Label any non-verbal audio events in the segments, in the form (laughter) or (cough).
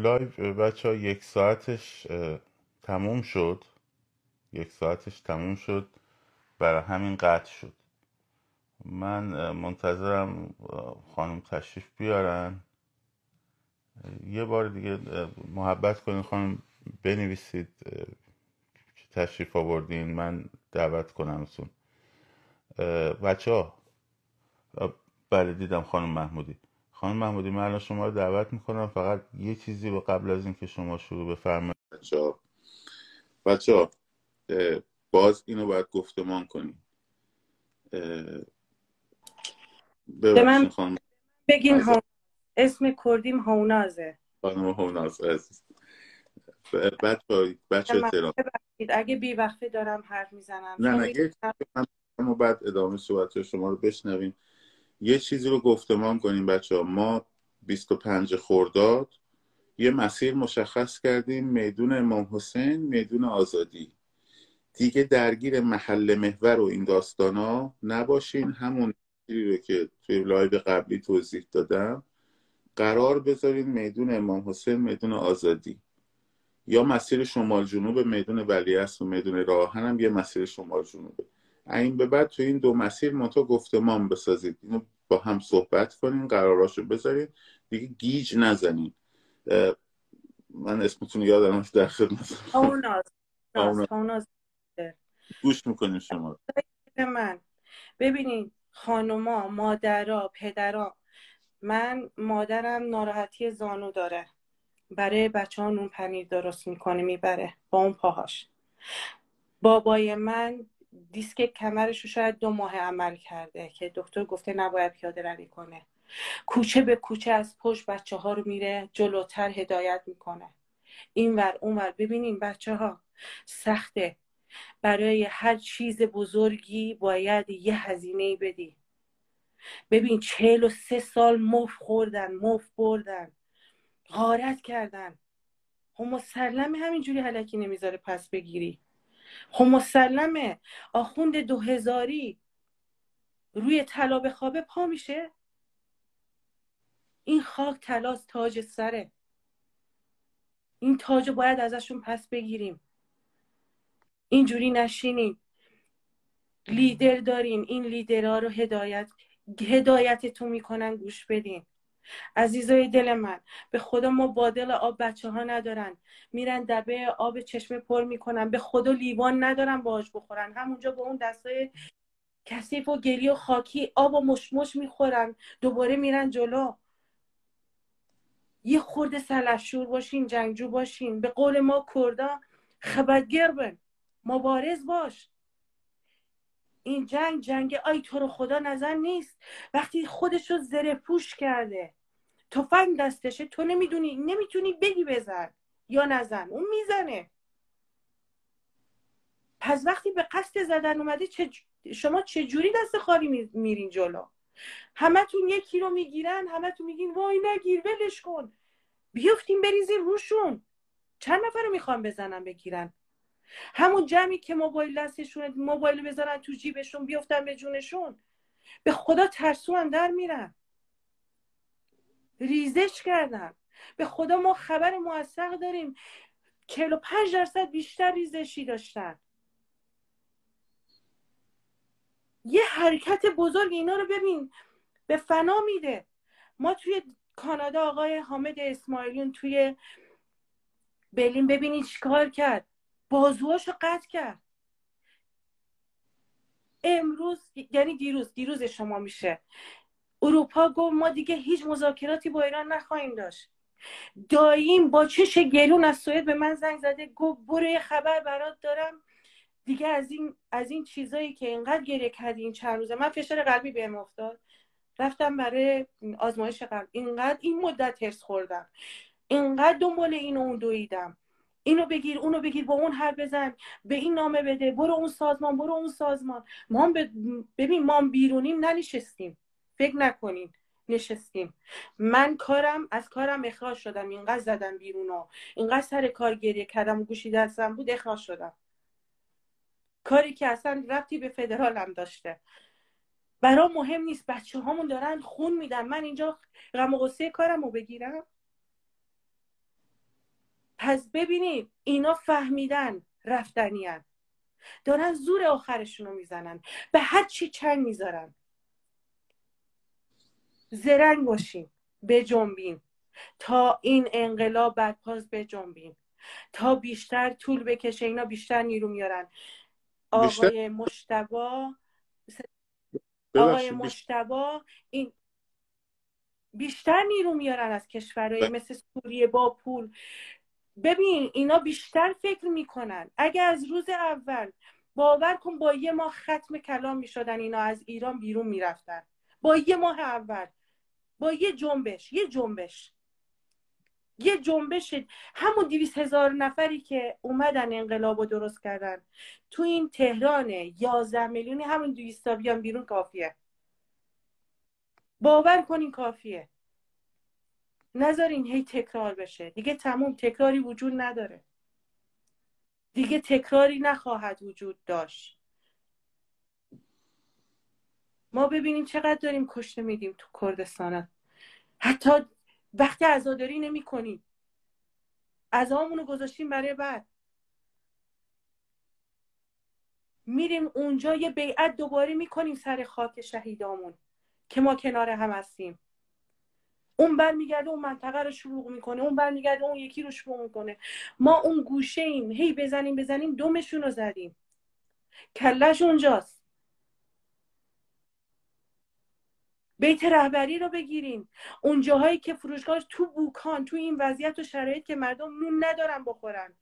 لایو بچه ها یک ساعتش تموم شد. یک ساعتش تموم شد. برای همین قطع شد. من منتظرم خانم تشریف بیارن. یه بار دیگه محبت کنید خانم بنویسید که تشریف آوردین. من دعوت کنمتون بچه ها بله دیدم خانم محمودی. خانم محمودی من الان شما رو دعوت می‌کنم. فقط یه چیزی رو قبل از اینکه شما شروع بفرمایید. بچه ها بچه ها باز اینو باید گفتمان کنیم. به من خانم. بگین ها... اسم کردیم هونازه خانم هوناز عزیز. بچه بچه ببخشید اگه بی وقته دارم حرف می‌زنم. نه نه یه من بعد ادامه صحبت شما رو بشنویم. یه چیزی رو گفتمان کنیم بچه ها ما 25 خرداد یه مسیر مشخص کردیم. میدون امام حسین میدون آزادی. دیگه درگیر محل محور و این داستانا نباشین. همون مسیری رو که توی live قبلی توضیح دادم. قرار بذارین میدون امام حسین میدون آزادی. یا مسیر شمال جنوب میدون ولیعصر و میدون راه آهن هم یه مسیر شمال جنوبه. این به بعد تو این دو مسیر منتها گفتمان بسازید. اینو با هم صحبت کنین قراراشو بذارین. دیگه گیج نزنین. من اسمتون یادم در خدمت. (laughs) گوش می‌کنیم شما من. ببینید خانوما مادرها پدرها من مادرم ناراحتی زانو داره. برای بچه ها نون پنیر درست می‌کنه می‌بره با اون پاهاش. بابای من دیسک کمرش رو شاید دو ماه عمل کرده که دکتر گفته نباید پیاده روی کنه. کوچه به کوچه از پشت بچه ها رو میره جلوتر هدایت می‌کنه. اینور اونور ببینین بچه ها سخته. برای هر چیز بزرگی باید یه هزینه بدی. ببین چهل و سه سال مف خوردن مف بردن. غارت کردن. خب مسلمه همینجوری حلکی نمی‌ذاره پس بگیری. خب مسلمه. آخوند دو هزاری روی طلا به خوابه پا میشه. این خاک طلاس تاج سره. این تاج باید ازشون پس بگیریم. اینجوری نشینیم لیدر داریم این لیدرها رو هدایت هدایتتون می‌کنن گوش بدین. عزیزای دل من به خدا ما بادل آب بچه ها ندارن. میرن دبه آب چشمه پر می‌کنن. به خدا لیوان ندارن باهاش بخورن. همونجا با اون دستای کثیف و گلی و خاکی آب و مشمش می‌خورن. دوباره میرن جلو. یه خورده سلحشور باشین جنگجو باشین. به قول ما کردا خبرگر بن مبارز باش. این جنگ جنگ آی تو رو خدا نظر نیست. وقتی خودش رو زره پوش کرده تفنگ دستشه تو نمی‌دونی نمی‌تونی بگی بزن یا نزن. اون می‌زنه. پس وقتی به قصد زدن اومده چه شما چه جوری دست خالی میرین جلو؟ همتون یکی رو می‌گیرن همتون میگین وای نگیر ولش کن. بیفتیم بریزین روشون. چند نفر رو می‌خوان بزنن بگیرن؟ همون جمعی که موبایل دستشون موبایل بزنن تو جیبشون بیفتن به جونشون به خدا ترسو در میرن. ریزش کردن. به خدا ما خبر موثق داریم. 45 درصد بیشتر ریزشی داشتن. یه حرکت بزرگ اینا رو ببین به فنا میده. ما توی کانادا آقای حامد اسماعیلیون توی برلین ببینید چیکار کرد. بازوهاشو قطع کرد. امروز یعنی دیروز دیروز شما میشه. اروپا گفت ما دیگه هیچ مذاکراتی با ایران نخواهیم داشت. داییم با چش گلون از سوئد به من زنگ زده گفت برو یه خبر برات دارم. دیگه از این از این چیزایی که اینقدر گریه کردی این چند روزه من فشار قلبی بهم افتاد. رفتم برای آزمایش قلب. اینقدر این مدت هرس خوردم. اینقدر دنبال این اون دویدم. اینو بگیر اونو بگیر با اون هر بزن به این نامه بده برو اون سازمان برو اون سازمان. ما ببین ما بیرونیم ننشستیم فکر نکنین نشستیم. من کارم از کارم اخراج شدم. اینقدر زدم بیرون اینقدر سر کار گریه کردم و گوشی دستم بود اخراج شدم. کاری که اصلا رفتی به فدرالم داشته. برا مهم نیست. بچه هامون دارن خون میدن. من اینجا غم و غصه کارم رو بگیرم. پس ببینید اینا فهمیدن رفتنی دارن زور آخرشون رو می‌زنن. به هر چی چنگ می‌ذارن. زرنگ باشین. جنبین تا این انقلاب برپاز جنبین تا بیشتر طول بکشه. اینا بیشتر نیرو میارن. آقای مشتبا آقای مشتبا این بیشتر نیرو میارن از کشورهای مثل سوریه با پول ببین اینا بیشتر فکر می‌کنن. اگه از روز اول باور کن با یه ماه ختم کلام می‌شدن اینا از ایران بیرون می‌رفتن. با یه ماه اول. با یه جنبش یه جنبش. یه جنبش. همون دیویس هزار نفری که اومدن انقلاب رو درست کردن. تو این تهران یازده میلیونی همون دویستا بیان بیرون کافیه. باور کنین کافیه. نذارین هی تکرار بشه. دیگه تموم تکراری وجود نداره. دیگه تکراری نخواهد وجود داشت. ما ببینیم چقدر داریم کشته میدیم تو کردستان. حتی وقتی عزاداری نمی کنیم. عزامونو گذاشتیم برای بعد. میریم اونجا یه بیعت دوباره می‌کنیم سر خاک شهیدامون که ما کنار هم هستیم. اون برمیگرده اون منطقه رو شروع می‌کنه اون برمیگرده اون یکی رو شروع می‌کنه. ما اون گوشه ایم. هی بزنیم بزنیم دومشون رو زدیم. کلش اونجاست. بیت رهبری رو بگیریم. اون جاهایی که فروشگاه تو بوکان تو این وضعیت و شرایط که مردم نون ندارن بخورن.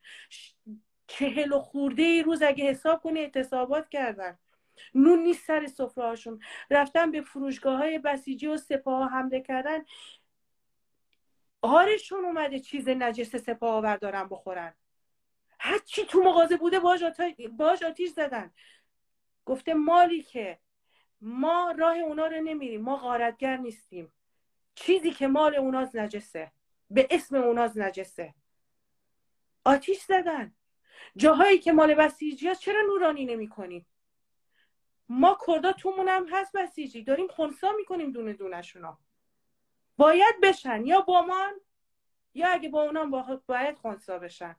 چهل و خورده ای روز اگه حساب کنی اعتصابات کردن. نون نیست سر سفره رفتن به فروشگاه های بسیجی و سپاه حمله کردن. آرشون اومده چیز نجس سپاه آور دارن بخورن. هرچی تو مغازه بوده باش, آتیش زدن. گفته مالی که ما راه اونا رو نمیریم. ما غارتگر نیستیم. چیزی که مال اوناز نجسه. به اسم اوناز نجسه. آتیش زدن. جاهایی که مال بسیجی هست چرا نورانی نمی کنیم ما کردا تومون هم هست بسیجی. داریم خونسا می‌کنیم دونه دونشونا باید بشن یا با من یا اگه با اونام با باید خونسا بشن.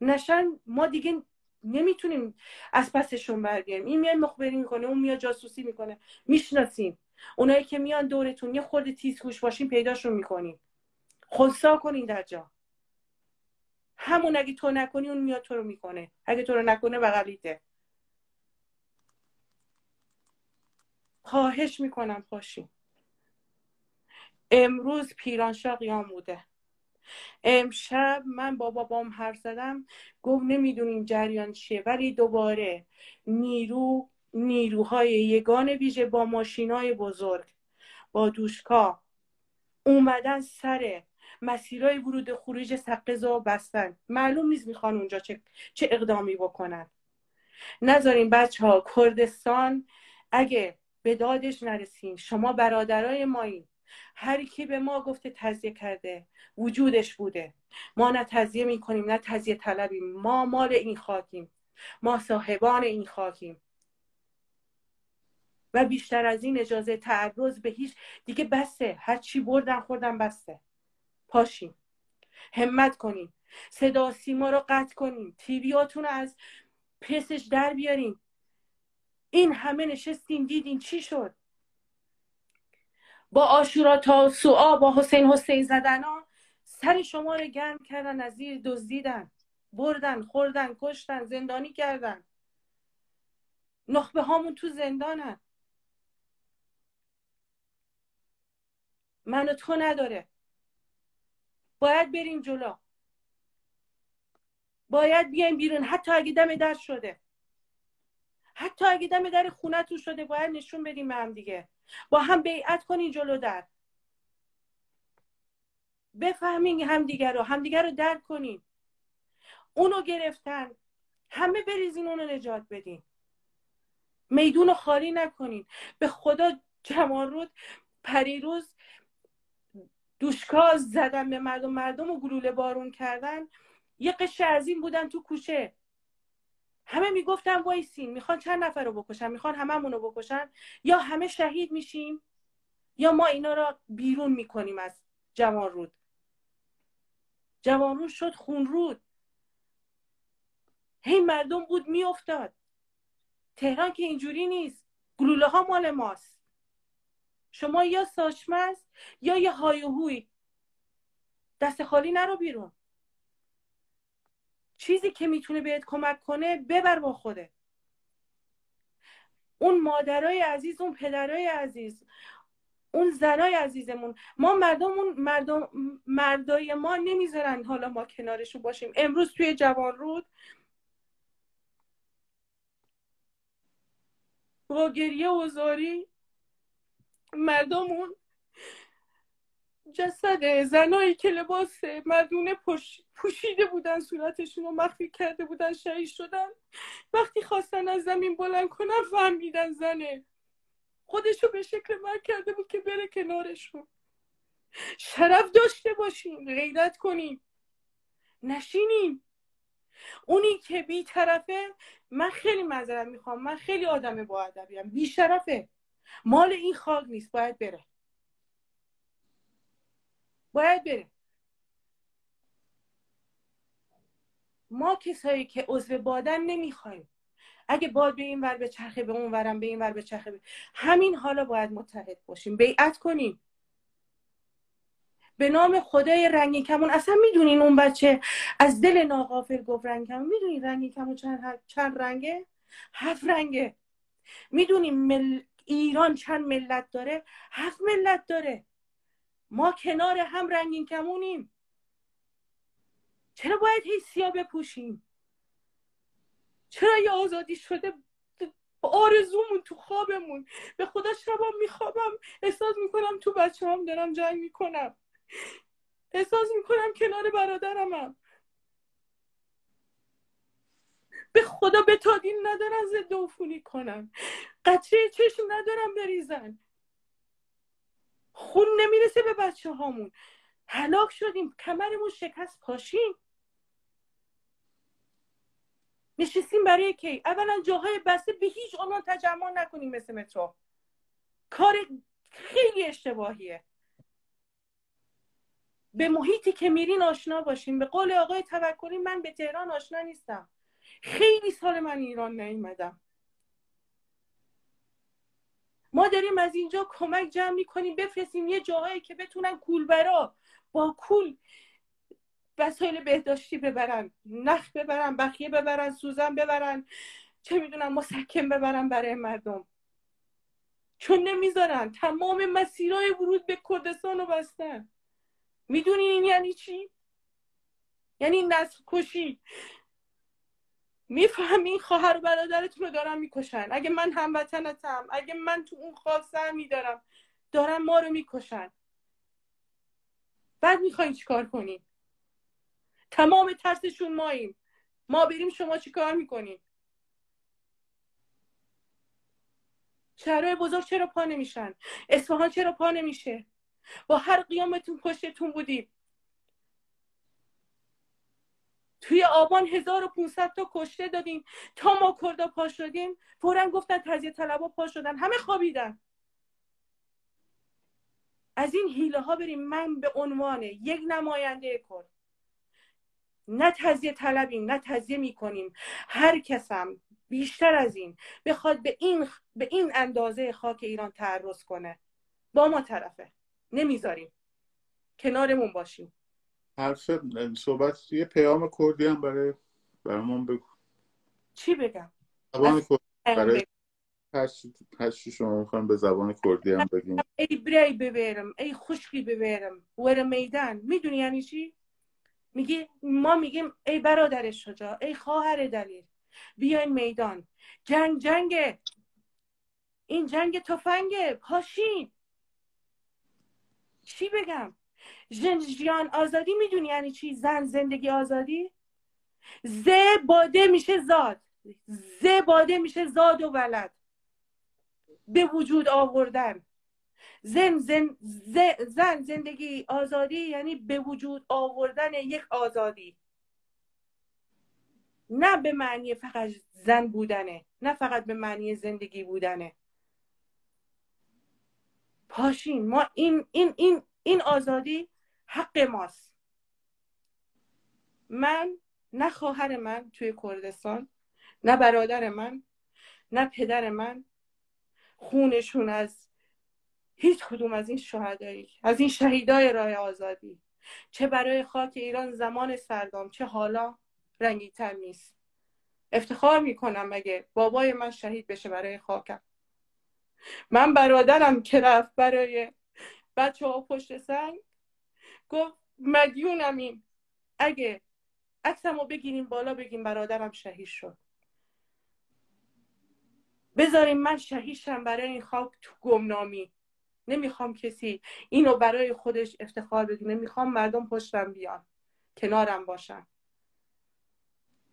نشن ما دیگه نمی‌تونیم از پسشون برگردیم. این میاد مخبری می‌کنه اون میاد جاسوسی می‌کنه. می‌شناسیم. اونایی که میان دورتون یه خورده تیز گوش باشین پیداشون می‌کنیم خونسا کنین در جا. همون اگه تو نکنی اون میاد تو رو می‌کنه. اگه تو رو نکنه بغلیته خواهش می‌کنم پاشین امروز پیرانشاه قیام بوده. امشب من با بابام حرف زدم. گفت نمی‌دونیم جریان چیه ولی دوباره نیرو نیروهای یگان ویژه با ماشینای بزرگ با دوشکا اومدن سر مسیرهای ورود خروج سقزا بستن. معلوم نیست می‌خوان اونجا چه, چه اقدامی بکنن. نذارین بچه ها کردستان اگه به دادش نرسیم شما برادرای مایین. هر کی به ما گفته تزیه کرده وجودش بوده. ما نه تزیه می‌کنیم نه تزیه طلبیم. ما مال این خاکیم. ما صاحبان این خاکیم. و بیشتر از این اجازه تعرض به هیچ دیگه بسته. هر چی بردن خوردن بسته. پاشیم. همت کنیم. صدا سیما رو قطع کنیم. تیویاتون رو از پسش در بیاریم این همه نشستیم دیدین چی شد؟ با آشورا تا سوعا با حسین حسین زدن ها سر شما رو گرم کردن از زیر دزدیدن بردن خوردن کشتن زندانی کردن. نخبه هامون تو زندانن. منو تو نداره. باید بریم جلو. باید بیایم بیرون. حتی اگه دم در شده. حتی اگه دم در خونتون شده باید نشون بدیم به هم دیگه. با هم بیعت کنین جلو در. بفهمین همدیگه رو همدیگه رو درک کنین. اونو گرفتن. همه بریزین اونو نجات بدین. میدون رو خالی نکنین. به خدا جوانرود پریروز دوشکا زدن به مردم. مردم و گلوله بارون کردن. یه قشه از این بودن تو کوچه. همه می‌گفتن وایسین می‌خوان چند نفر رو بکشن؟ می‌خوان هممون رو بکشن؟ یا همه شهید میشیم؟ یا ما اینا رو بیرون می‌کنیم از جوان رود جوانون شد خونرود. هی مردم بود میافتاد. تهران که اینجوری نیست. گلوله ها مال ماست. شما یا ساشمز یا یه هایوهوی دست خالی نرو بیرون. چیزی که می‌تونه بهت کمک کنه ببر با خوده اون مادرای عزیز اون پدرای عزیز اون زنای عزیزمون. ما مردمون مردم مردای ما نمی‌ذارن حالا ما کنارشون باشیم. امروز توی جوان رود با گریه و زاری مردمون جسد زنایی که لباس مردونه پوشیده بودن صورتشون رو مخفی کرده بودن شهید شدن. وقتی خواستن از زمین بلند کنن فهمیدن زنه. خودشو به شکل مرگ کرده بود که بره کنارشون. شرف داشته باشیم غیرت کنیم نشینیم اونی که بی طرفه من خیلی معذرت می‌خوام. من خیلی آدم با ادبیم بی شرفه. مال این خاک نیست باید بره. باید بره ما کسایی که عضو بادن نمی‌خوایم. اگه باد به این ور به چرخه به اون ورم به این ور به چرخه. به... همین حالا باید متحد باشیم. بیعت کنیم. به نام خدای رنگی کمون. اصلا می‌دونین اون بچه از دل ناقافل گفت رنگ کمون؟ می‌دونین رنگی کمون چند, چند رنگه؟ هفت رنگه. می‌دونیم مل... ایران چند ملت داره؟ هفت ملت داره. ما کنار هم رنگین کمونیم. چرا باید هی سیاه بپوشیم؟ چرا یه آزادی شده آرزومون تو خوابمون؟ به خدا شبا میخوابم. احساس می‌کنم تو بچه هم دارم جنگ می‌کنم. احساس می‌کنم کنار برادرمم. به خدا به تادین ندارن ضد عفونی کنن. قطره چشم ندارن بریزن. خون نمی‌رسه به بچه هامون هلاک شدیم. کمرمون شکست. پاشیم. نشستیم برای کی؟ اولا جاهای بسته به هیچ عنوان تجمع نکنیم مثل مترو. کار خیلی اشتباهیه. به محیطی که میرین آشنا باشیم به قول آقای توکلی من به تهران آشنا نیستم. خیلی سال من ایران نیومدم. ما داریم از اینجا کمک جمع می‌کنیم بفرستیم یه جاهایی که بتونن کولبرا با کول وسایل بهداشتی ببرن نخ ببرن بخیه ببرن سوزن ببرن چه می‌دونم مسکن ببرن برای مردم. چون نمی‌ذارن. تمام مسیرهای ورود به کردستان رو بستن. می‌دونین این یعنی چی؟ یعنی نسل کشی. می‌فهمین خواهر و برادرتون رو دارن می‌کشن. اگه من هموطنتم اگه من تو اون خاک سهمی دارم دارن ما رو می‌کشن. بعد می‌خواین چیکار کنین؟ تمام ترسشون ماییم. ما بریم شما چیکار می‌کنین؟ شهرهای بزرگ چرا پا نمیشن؟ اصفهان چرا پا نمیشه؟ با هر قیامتون پشتتون بودیم. توی آبان 1500 تا کشته دادیم. تا ما کردا پا شدیم فورا گفتن تزیه طلبا پا شدن. همه خوابیدن. از این حیله ها بریم. من به عنوان یک نماینده کرد. نه تزیه طلبیم نه تزیه می‌کنیم. هر کسم بیشتر از این بخواد به این به این اندازه خاک ایران تعرض کنه. با ما طرفه. نمی‌ذاریم. کنارمون باشیم. حرف صحبت یه پیام کردی هم برای برامون بگو. چی بگم؟ زبان کردی برای هر شما می‌خوایم به زبان کردی هم بگیم ای برای ببرم ای خشکی ببرم. ور میدان. می‌دونی یعنی چی؟ میگی ما میگیم ای برادر شجاع ای خواهر دلیر. بیاین میدان. جنگ جنگ. این جنگ تفنگه پاشین. چی بگم؟ جیان آزادی می‌دونی یعنی چی؟ زن زندگی آزادی؟ ز باده میشه زاد. ز باده میشه زاد و ولد. به وجود آوردن. زن, زن, زن زندگی آزادی یعنی به وجود آوردن یک آزادی. نه به معنی فقط زن بودنه. نه فقط به معنی زندگی بودنه. پاشین ما این این این این آزادی حق ماست. من نه خواهر من توی کردستان نه برادر من نه پدر من. خونشون از هیچ کدوم از این شهدایی از این شهیدای راه آزادی. چه برای خاک ایران زمان سردام چه حالا رنگی تر نیست. افتخار می‌کنم مگه بابای من شهید بشه برای خاکم. من برادرم که رفت برای بچه ها پشت سنگ گفت مدیونمیم. اگه عکسم رو بگیریم بالا بگیم برادرم شهید شد. بذاریم من شهیدشم برای این خاک تو گمنامی. نمی‌خوام کسی اینو برای خودش افتخار بگی نمی‌خوام مردم پشتم بیان. کنارم باشن.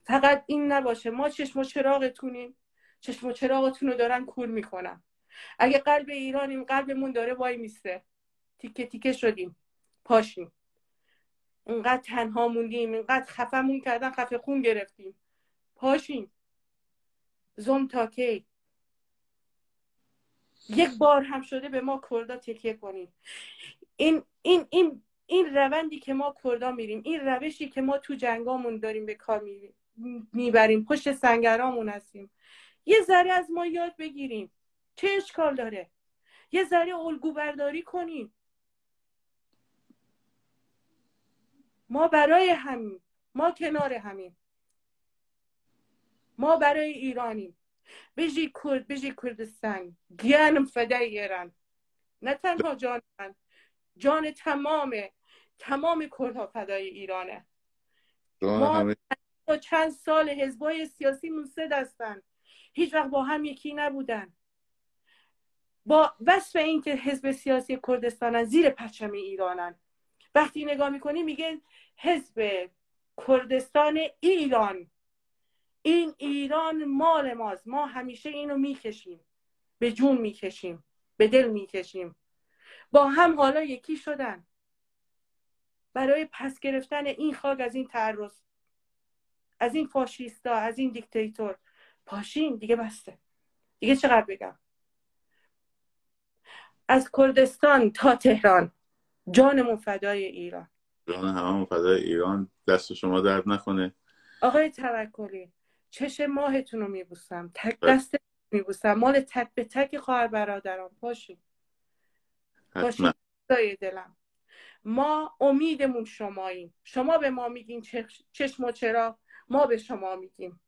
فقط این نباشه. ما چشم و چراغتونیم. چشم و چراغتون رو دارن کور می‌کنن. اگه قلب ایرانیم قلبمون داره وای میسته. تیکه تیکه شدیم. پاشیم. اینقدر تنها موندیم اینقدر خفمون کردن خفه خون گرفتیم. پاشیم. زم تا کی؟ یک بار هم شده به ما کردا تکیه کنیم. این این این این روندی که ما کردا میریم این روشی که ما تو جنگامون داریم به کار می‌بریم پشت سنگرامون هستیم. یه ذره از ما یاد بگیریم. چه اشکال داره؟ یه ذره الگو برداری کنیم. ما برای همین ما کنار همین. ما برای ایرانیم. بجی کرد بجی کردستان. گیانم فدای ایران. نه تنها جان من جان تمام تمام کردها فدای ایرانه. ما چند سال حزبای سیاسی سه دستن هیچ وقت با هم یکی نبودن. با وصف اینکه حزب سیاسی کردستانن زیر پرچم ایرانن. وقتی نگاه می‌کنی میگه حزب کردستان ایران. این ایران مال ماست. ما همیشه اینو می‌کشیم. به جون می‌کشیم. به دل می‌کشیم. با هم حالا یکی شدن. برای پس گرفتن این خاک از این تعرض. از این فاشیستا از این دیکتاتور. پاشین دیگه بسته. دیگه چقدر بگم؟ از کردستان تا تهران. جانمون فدای ایران. جان همه فدای ایران دست شما درد نکنه. آقای توکلی چش ماهتون رو میبوسم تک بله. دست میبوسم. مال تک به تک خواهر برادران. پاشین پاشین دلم. ما امیدمون شماییم. شما به ما میگین چشم و چرا؟ ما به شما میگیم.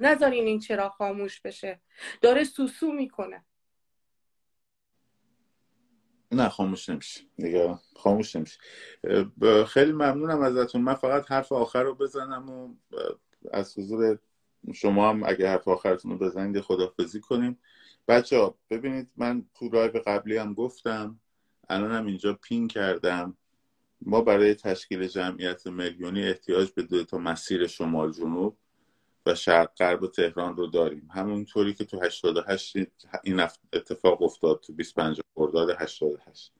نذارین این چرا خاموش بشه. داره سوسو می‌کنه. نه خاموش نمیشه دیگه خاموش نمیشه خیلی ممنونم ازتون. من فقط حرف آخر رو بزنم و از حضور شما هم اگه حرف آخرتون رو بزنید خدافزی کنیم. بچه ها ببینید من تو رایو قبلی هم گفتم. الان هم اینجا پین کردم. ما برای تشکیل جمعیت میلیونی احتیاج به دو تا مسیر شمال جنوب. و شرق غرب تهران رو داریم. همونطوری که تو 88 این اتفاق افتاد تو 25 خرداد 88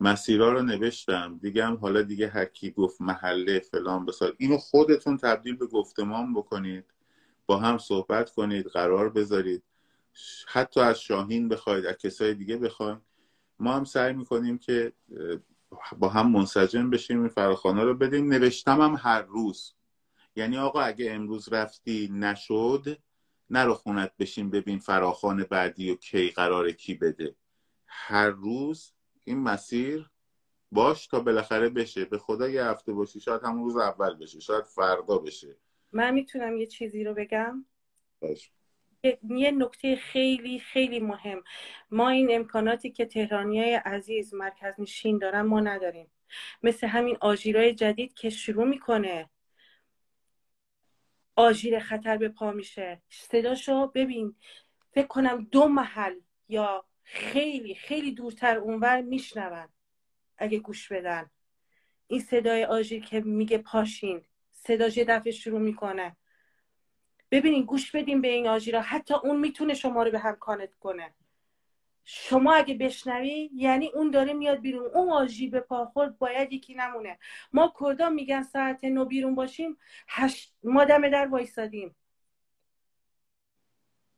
مسیرها رو نوشتم. دیگه هم حالا دیگه هر گفت محله فلان بسار. اینو خودتون تبدیل به گفتمان بکنید. با هم صحبت کنید قرار بذارید. حتی از شاهین بخواید از کسای دیگه بخواید ما هم سعی می‌کنیم که با هم منسجم بشیم این فراخانه رو بدیم. نوشتم هم هر روز. یعنی آقا اگه امروز رفتی نشد نرو خونت بشین ببین فراخان بعدی و کی قراره کی بده. هر روز این مسیر باش تا بالاخره بشه. به خدا یه هفته باشی شاید همون روز اول بشه شاید فردا بشه. من می‌تونم یه چیزی رو بگم؟ باش. یه نکته خیلی خیلی مهم. ما این امکاناتی که تهرانی های عزیز مرکز نشین دارن ما نداریم. مثل همین آژیرای جدید که شروع می‌کنه. آژیر خطر به پا میشه. صداشو ببین. فکر کنم دو محل یا خیلی خیلی دورتر اونور میشنون. اگه گوش بدن. این صدای آژیر که میگه پاشین. صداش یه دفعه شروع می‌کنه. ببینین گوش بدین به این آژیرا. حتی اون می‌تونه شما رو به هم کانت کنه. شما اگه بشنوی یعنی اون داره میاد بیرون. اون آژی به پا خورد باید یکی نمونه. ما کردا میگن ساعت نو بیرون باشیم هشت ما دم در وایسادیم.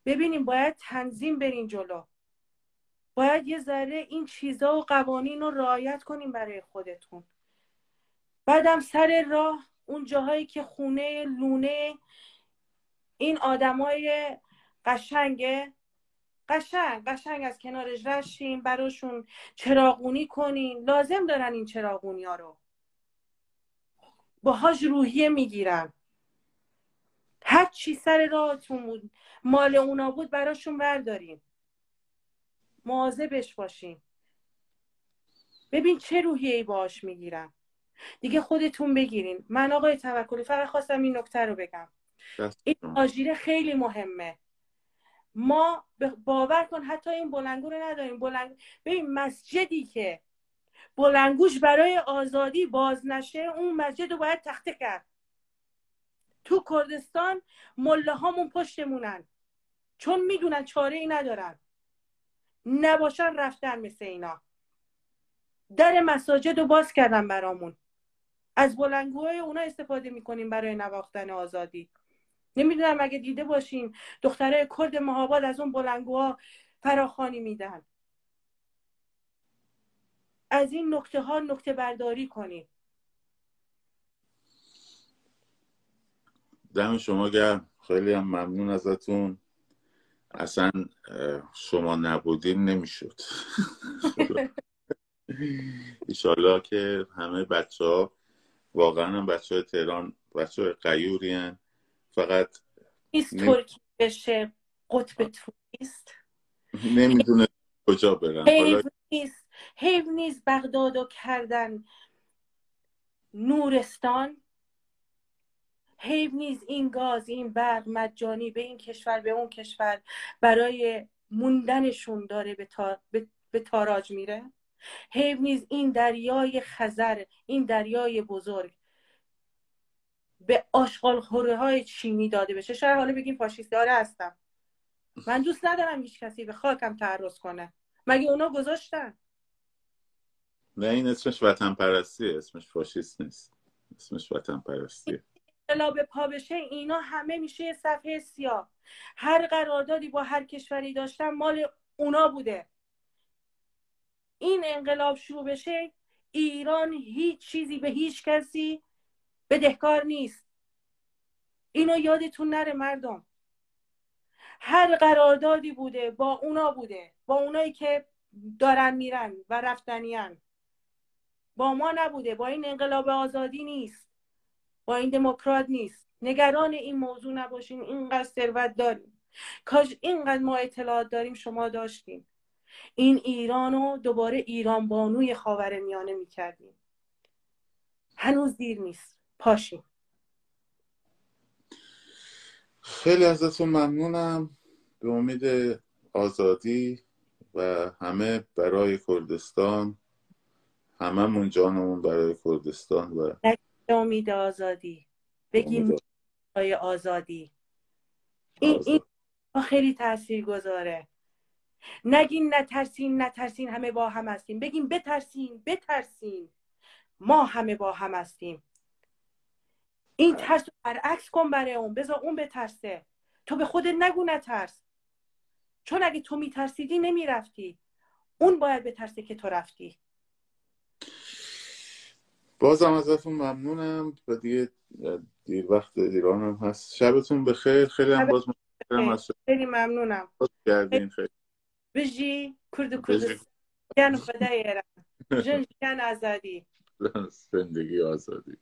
ببینیم باید تنظیم برین جلو. باید یه ذره این چیزا و قوانین رو رعایت کنیم برای خودتون. بعدم سر راه اون جاهایی که خونه لونه این آدمای قشنگه. قشنگ قشنگ از کنارش رشیم براشون چراغونی کنین لازم دارن این چراغونی ها رو. باهاش روحیه می‌گیرن. هر چی سر راهتون بود مال اونا بود براشون بردارین مواظبش باشین. ببین چه روحیه ای باهاش می‌گیرن. دیگه خودتون بگیرین. من آقای توکلی فقط خواستم این نکته رو بگم. این آژیره خیلی مهمه. ما باور کن حتی این بلنگو رو نداریم. بلنگ... ببین مسجدی که بلنگوش برای آزادی باز نشه اون مسجد رو باید تخته کرد. تو کردستان مله هامون پشتمونن. چون می‌دونن چاره ای ندارن. نباشن رفتن مثل اینا. در مساجد رو باز کردن برامون. از بلنگوهای اونا استفاده می‌کنیم برای نواختن آزادی. نمی‌دونم اگه دیده باشین. دختره کرد مهاباد از اون بلنگوها فراخانی میدن. از این نکته ها نکته برداری کنیم دم شما گرم. خیلی هم ممنون ازتون. اصلا شما نبودین نمی‌شد. (laughs) ایشالله که همه بچه ها واقعا هم بچه های تهران بچه های قیوری فقط نیست ترکی بشه قطب توریست نمی‌دونه کجا برن. حیف نیست. حیف نیست بغدادو کردن نورستان. حیف نیست این گاز این برق مجانی به این کشور به اون کشور برای موندنشون داره به, تا... به... تاراج میره. حیف نیست این دریای خزر این دریای بزرگ. به آشغال خوره های چینی داده بشه. شاید حالا بگیم داره هستم من دوست ندارم هیچ کسی به خاکم تعرض کنه. مگه اونا گذاشتن؟ نه این اسمش وطن پرستیه اسمش فاشیست نیست. اسمش وطن پرستیه انقلاب پا بشه اینا همه میشه صفحه سیاه. هر قراردادی با هر کشوری داشتن مال اونا بوده. این انقلاب شروع بشه ایران هیچ چیزی به هیچ کسی بدهکار نیست. اینو یادتون نره مردم. هر قراردادی بوده با اونا بوده با اونایی که دارن میرن و رفتنیان با ما نبوده با این انقلاب آزادی نیست. با این دموکرات نیست. نگران این موضوع نباشین اینقدر ثروت داریم. کاش اینقدر ما اطلاعات داریم شما داشتیم. این ایران رو دوباره ایران بانوی خاور میانه می‌کردیم. هنوز دیر نیست. پاشیم خیلی ازتون ممنونم. به امید آزادی و همه برای کردستان هممون جانمون برای کردستان و امید آزادی. بگیم برای آزادی. این, این خیلی تاثیر گذاره نگین نترسین نترسین همه با هم هستیم. بگیم بترسین بترسین. ما همه با هم هستیم. این ترس رو برعکس کن برای اون. بذار اون بترسه. تو به خودت نگو نترس. چون اگه تو میترسیدی نمی‌رفتی. اون باید بترسه که تو رفتی. بازم ازتون ممنونم. و دیگه دیر وقت ایران هم هست. شبتون بخیر. خیلی هم باز ممنونم. خیلی ممنونم. خیلی. بجی. کرد کردستان خدای ایران. جن آزادی. (laughs) زندگی آزادی.